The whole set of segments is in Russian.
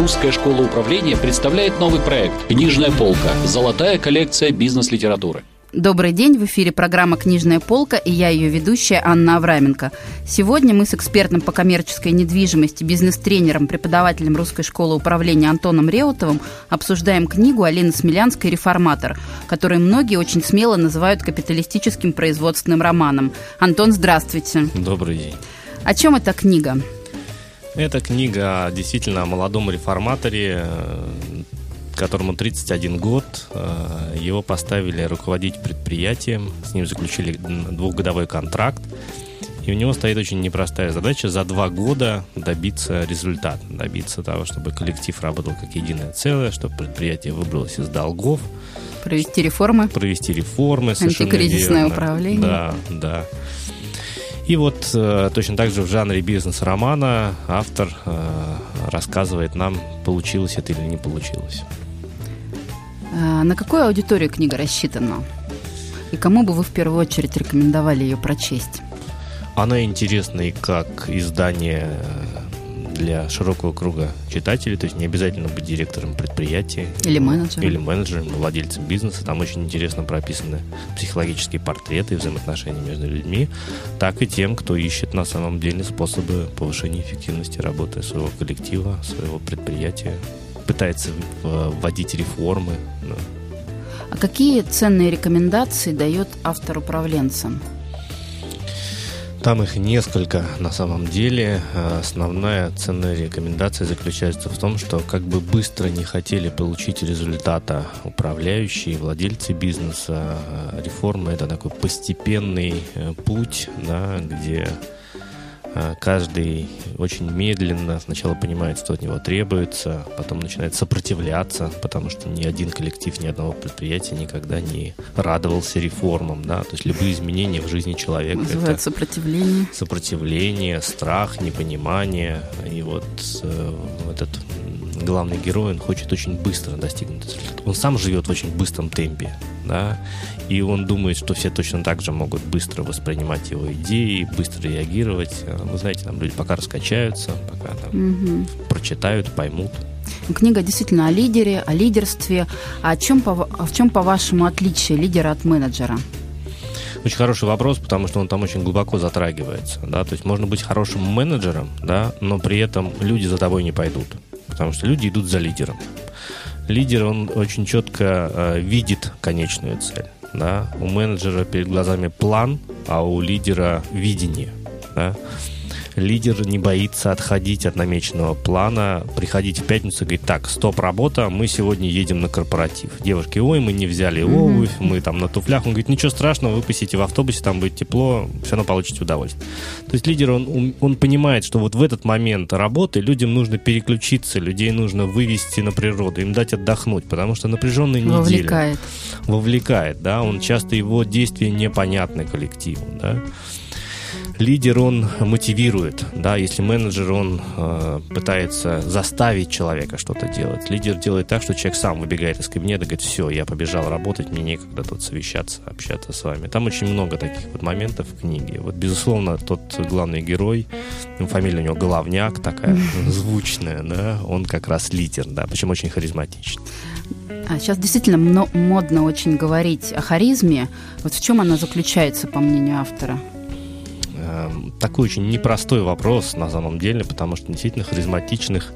Русская школа управления представляет новый проект «Книжная полка. Золотая коллекция бизнес-литературы». Добрый день, в эфире программа «Книжная полка» и я ее ведущая Анна Авраменко. Сегодня мы с экспертом по коммерческой недвижимости, бизнес-тренером, преподавателем Русской школы управления Антоном Реутовым обсуждаем книгу Алины Смелянской «Реформатор», которую многие очень смело называют капиталистическим производственным романом. Антон, здравствуйте. Добрый день. О чем эта книга? Эта книга действительно о молодом реформаторе, которому 31 год. Э, его поставили руководить предприятием, с ним заключили двухгодовой контракт. И у него стоит очень непростая задача за два года добиться результата, добиться того, чтобы коллектив работал как единое целое, чтобы предприятие выбралось из долгов. Провести реформы. Провести реформы. Антикризисное верно. управление. Да, да. И вот э, точно так же в жанре бизнес-романа автор э, рассказывает нам, получилось это или не получилось. А, на какую аудиторию книга рассчитана? И кому бы вы в первую очередь рекомендовали ее прочесть? Она интересна и как издание для широкого круга читателей, то есть не обязательно быть директором предприятия. Или менеджером. Или менеджером, владельцем бизнеса. Там очень интересно прописаны психологические портреты и взаимоотношения между людьми, так и тем, кто ищет на самом деле способы повышения эффективности работы своего коллектива, своего предприятия, пытается вводить реформы. А какие ценные рекомендации дает автор управленцам? Там их несколько на самом деле. Основная ценная рекомендация заключается в том, что как бы быстро не хотели получить результата управляющие, владельцы бизнеса, реформа это такой постепенный э, путь, да, где а, каждый очень медленно сначала понимает, что от него требуется, потом начинает сопротивляться, потому что ни один коллектив, ни одного предприятия никогда не радовался реформам, да, то есть любые изменения в жизни человека. Называют это сопротивление. Сопротивление, страх, непонимание. И вот э, этот главный герой, он хочет очень быстро достигнуть результата. Он сам живет в очень быстром темпе, да, и он думает, что все точно так же могут быстро воспринимать его идеи, быстро реагировать. А, вы знаете, там люди пока раскачаются, пока там угу. прочитают, поймут. Книга действительно о лидере, о лидерстве. А о чем, по, в чем, по-вашему, отличие лидера от менеджера? Очень хороший вопрос, потому что он там очень глубоко затрагивается. Да? То есть можно быть хорошим менеджером, да, но при этом люди за тобой не пойдут потому что люди идут за лидером. Лидер, он очень четко э, видит конечную цель. Да? У менеджера перед глазами план, а у лидера видение. Да? Лидер не боится отходить от намеченного плана, приходить в пятницу и говорить, так, стоп, работа, мы сегодня едем на корпоратив. Девушки, ой, мы не взяли обувь, mm-hmm. мы там на туфлях. Он говорит, ничего страшного, вы посидите в автобусе, там будет тепло, все равно получите удовольствие. То есть лидер, он, он понимает, что вот в этот момент работы людям нужно переключиться, людей нужно вывести на природу, им дать отдохнуть, потому что напряженная неделя... Вовлекает. Вовлекает, да, он часто его действия непонятны коллективу, да лидер, он мотивирует, да, если менеджер, он э, пытается заставить человека что-то делать. Лидер делает так, что человек сам выбегает из кабинета и говорит, все, я побежал работать, мне некогда тут совещаться, общаться с вами. Там очень много таких вот моментов в книге. Вот, безусловно, тот главный герой, фамилия у него Головняк такая, звучная, да, он как раз лидер, да, причем очень харизматичный. А сейчас действительно модно очень говорить о харизме. Вот в чем она заключается, по мнению автора? Такой очень непростой вопрос на самом деле, потому что действительно харизматичных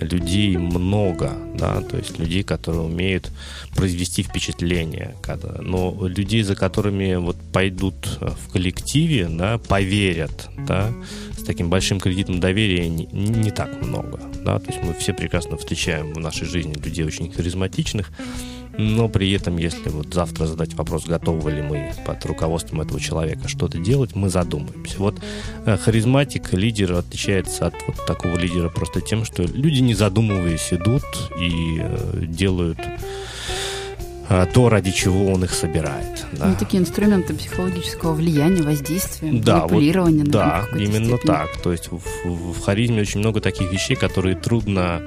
людей много, да, то есть людей, которые умеют произвести впечатление, когда, но людей, за которыми вот пойдут в коллективе, да, поверят, да, с таким большим кредитом доверия не, не так много, да, то есть мы все прекрасно встречаем в нашей жизни людей очень харизматичных, но при этом, если вот завтра задать вопрос, готовы ли мы под руководством этого человека что-то делать, мы задумаемся. Вот э, харизматик, лидер отличается от вот такого лидера просто тем, что люди, не задумываясь, идут и э, делают э, то, ради чего он их собирает. Да. Ну, такие инструменты психологического влияния, воздействия, да, манипулирования. Вот, да, именно степени. так. То есть в, в, в харизме очень много таких вещей, которые трудно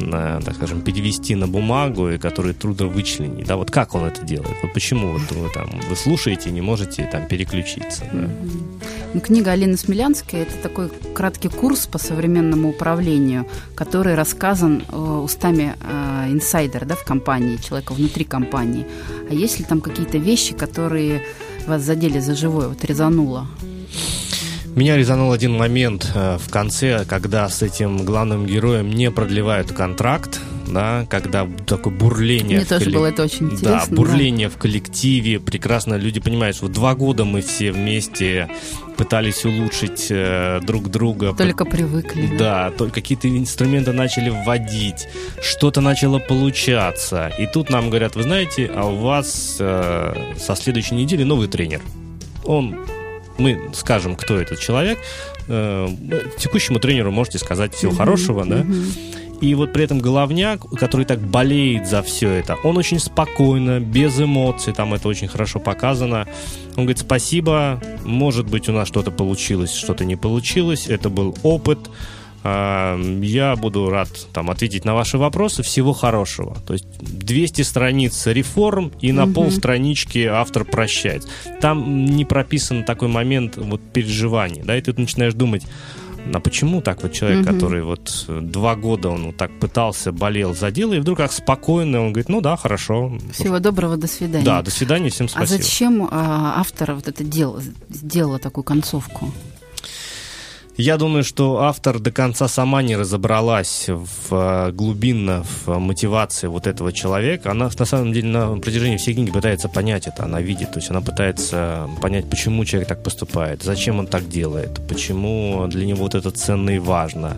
на, так скажем, перевести на бумагу, и которые трудно вычленить. Да, вот как он это делает? Вот почему вот вы там вы слушаете и не можете там переключиться. Да? Ну, книга Алины Смелянской – это такой краткий курс по современному управлению, который рассказан э, устами э, инсайдера да, в компании, человека внутри компании. А есть ли там какие-то вещи, которые вас задели за живое, вот резануло? Меня резанул один момент э, в конце, когда с этим главным героем не продлевают контракт, да, когда такое бурление. Мне тоже коллек... было это очень интересно. Да, бурление да. в коллективе, прекрасно люди понимают, что два года мы все вместе пытались улучшить э, друг друга. Только привыкли. Да, да какие-то инструменты начали вводить, что-то начало получаться. И тут нам говорят, вы знаете, а у вас э, со следующей недели новый тренер. Он мы скажем, кто этот человек, э, текущему тренеру можете сказать всего mm-hmm. хорошего, да. Mm-hmm. И вот при этом головняк, который так болеет за все это, он очень спокойно, без эмоций, там это очень хорошо показано. Он говорит, спасибо, может быть у нас что-то получилось, что-то не получилось, это был опыт, я буду рад там, ответить на ваши вопросы. Всего хорошего. То есть 200 страниц реформ и на угу. полстранички автор прощает. Там не прописан такой момент вот переживания. Да, и ты начинаешь думать, а почему так вот человек, угу. который вот два года он вот так пытался, болел за дело, и вдруг как спокойно, он говорит, ну да, хорошо. Всего доброго, до свидания. Да, до свидания, всем спасибо. А зачем а, автор вот это дело, сделала такую концовку? Я думаю, что автор до конца сама не разобралась в, э, глубинно в мотивации вот этого человека. Она на самом деле на протяжении всей книги пытается понять это, она видит, то есть она пытается понять, почему человек так поступает, зачем он так делает, почему для него вот это ценно и важно.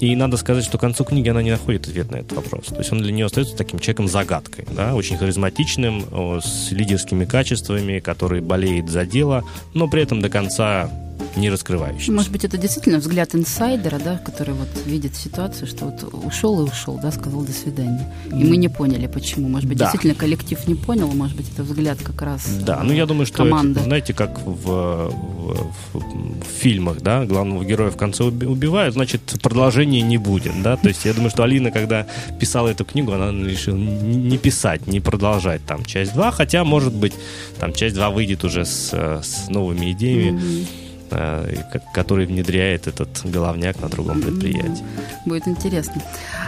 И надо сказать, что к концу книги она не находит ответ на этот вопрос. То есть он для нее остается таким человеком-загадкой, да, очень харизматичным, с лидерскими качествами, который болеет за дело, но при этом до конца не раскрывающийся. Может быть, это действительно взгляд инсайдера, да, который вот видит ситуацию, что вот ушел и ушел, да, сказал до свидания. И мы не поняли, почему. Может быть, да. действительно коллектив не понял, может быть, это взгляд как раз Да, ну я думаю, что команда. это, знаете, как в, в, в, в фильмах, да, главного героя в конце убивают, значит, продолжения не будет, да, то есть я думаю, что Алина, когда писала эту книгу, она решила не писать, не продолжать там часть 2, хотя, может быть, там часть 2 выйдет уже с, с новыми идеями. Mm-hmm Э, который внедряет этот головняк на другом предприятии. Будет интересно.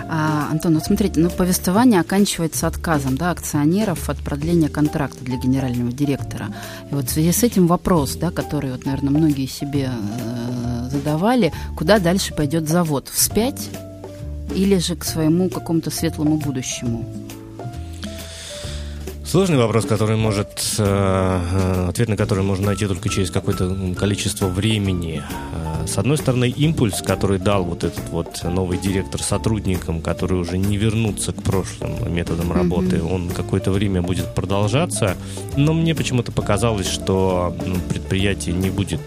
А, Антон, вот смотрите, ну, повествование оканчивается отказом да, акционеров от продления контракта для генерального директора. И вот в связи с этим вопрос, да, который, вот, наверное, многие себе э, задавали, куда дальше пойдет завод? Вспять или же к своему какому-то светлому будущему? Сложный вопрос, который может, э, э, ответ на который можно найти только через какое-то количество времени. Э, с одной стороны, импульс, который дал вот этот вот новый директор сотрудникам, которые уже не вернутся к прошлым методам работы, mm-hmm. он какое-то время будет продолжаться. Но мне почему-то показалось, что ну, предприятие не будет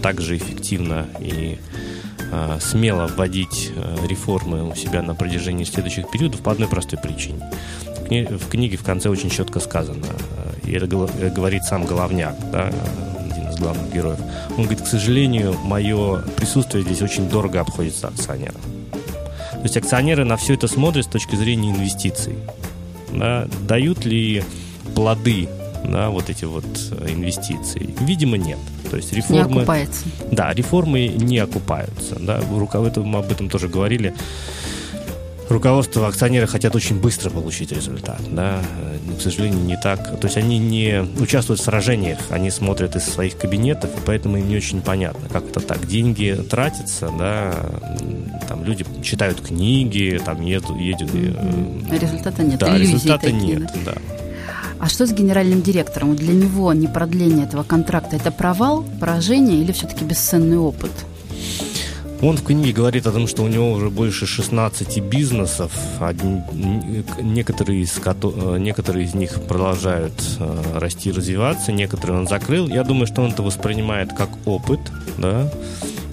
так же эффективно и смело вводить реформы у себя на протяжении следующих периодов по одной простой причине в книге в конце очень четко сказано, и это говорит сам Головняк, да, один из главных героев. Он говорит, к сожалению, мое присутствие здесь очень дорого обходится акционерам. То есть акционеры на все это смотрят с точки зрения инвестиций. Да, дают ли плоды да, вот эти вот инвестиции? Видимо, нет. То есть реформы... Не окупается. Да, реформы не окупаются. Да, мы об этом тоже говорили руководство, акционеры хотят очень быстро получить результат, да, но, к сожалению, не так. То есть они не участвуют в сражениях, они смотрят из своих кабинетов, и поэтому им не очень понятно, как это так. Деньги тратятся, да, там люди читают книги, там едут, едут. Mm-hmm. Результата нет. Да, Иллюзии результата такие, нет, да. А что с генеральным директором? Для него не продление этого контракта – это провал, поражение или все-таки бесценный опыт? Он в книге говорит о том, что у него уже больше 16 бизнесов, одни, некоторые, из, некоторые из них продолжают э, расти и развиваться, некоторые он закрыл. Я думаю, что он это воспринимает как опыт, да,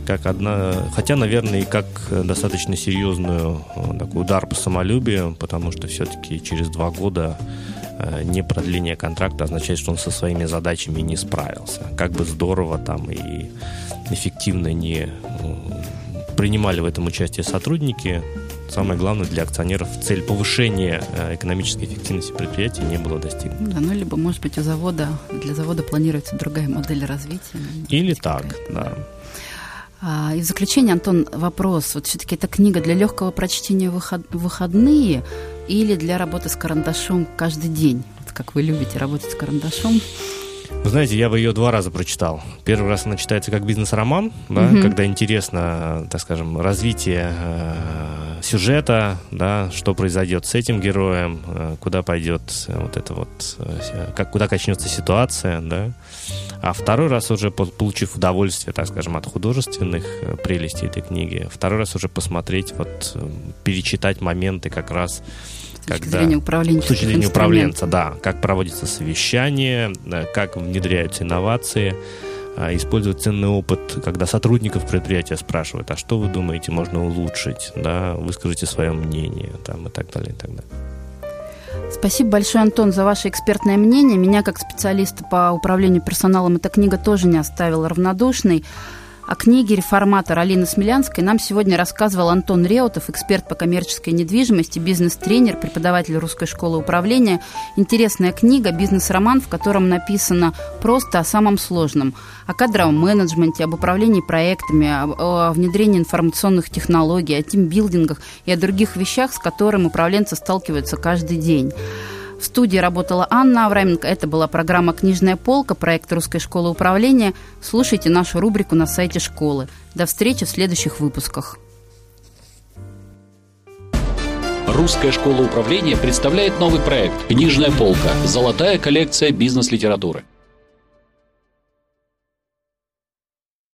как одна, хотя, наверное, и как достаточно серьезную э, такой удар по самолюбию, потому что все-таки через два года э, не продление контракта означает, что он со своими задачами не справился. Как бы здорово там и эффективно не принимали в этом участие сотрудники, самое главное для акционеров цель повышения э, экономической эффективности предприятия не было достигнуто. Да, ну либо, может быть, у завода, для завода планируется другая модель развития. Или так, да. А, и в заключение, Антон, вопрос. Вот все-таки это книга для легкого прочтения в выходные или для работы с карандашом каждый день? Вот как вы любите работать с карандашом? Вы знаете, я бы ее два раза прочитал. Первый раз она читается как бизнес-роман, да, угу. когда интересно, так скажем, развитие э, сюжета, да, что произойдет с этим героем, э, куда пойдет вот это вот, э, как, куда качнется ситуация, да. А второй раз уже, получив удовольствие, так скажем, от художественных э, прелестей этой книги, второй раз уже посмотреть, вот, э, перечитать моменты как раз с точки когда, зрения управленца. С точки зрения управленца, да. Как проводится совещание, как внедряются инновации, использовать ценный опыт, когда сотрудников предприятия спрашивают, а что вы думаете, можно улучшить, да, выскажите свое мнение, там, и так далее, и так далее. Спасибо большое, Антон, за ваше экспертное мнение. Меня, как специалиста по управлению персоналом, эта книга тоже не оставила равнодушной. О книге «Реформатор» Алины Смелянской нам сегодня рассказывал Антон Реутов, эксперт по коммерческой недвижимости, бизнес-тренер, преподаватель Русской школы управления. Интересная книга, бизнес-роман, в котором написано просто о самом сложном. О кадровом менеджменте, об управлении проектами, о, внедрении информационных технологий, о тимбилдингах и о других вещах, с которыми управленцы сталкиваются каждый день. В студии работала Анна Авраменко. Это была программа «Книжная полка», проект Русской школы управления. Слушайте нашу рубрику на сайте школы. До встречи в следующих выпусках. Русская школа управления представляет новый проект «Книжная полка. Золотая коллекция бизнес-литературы».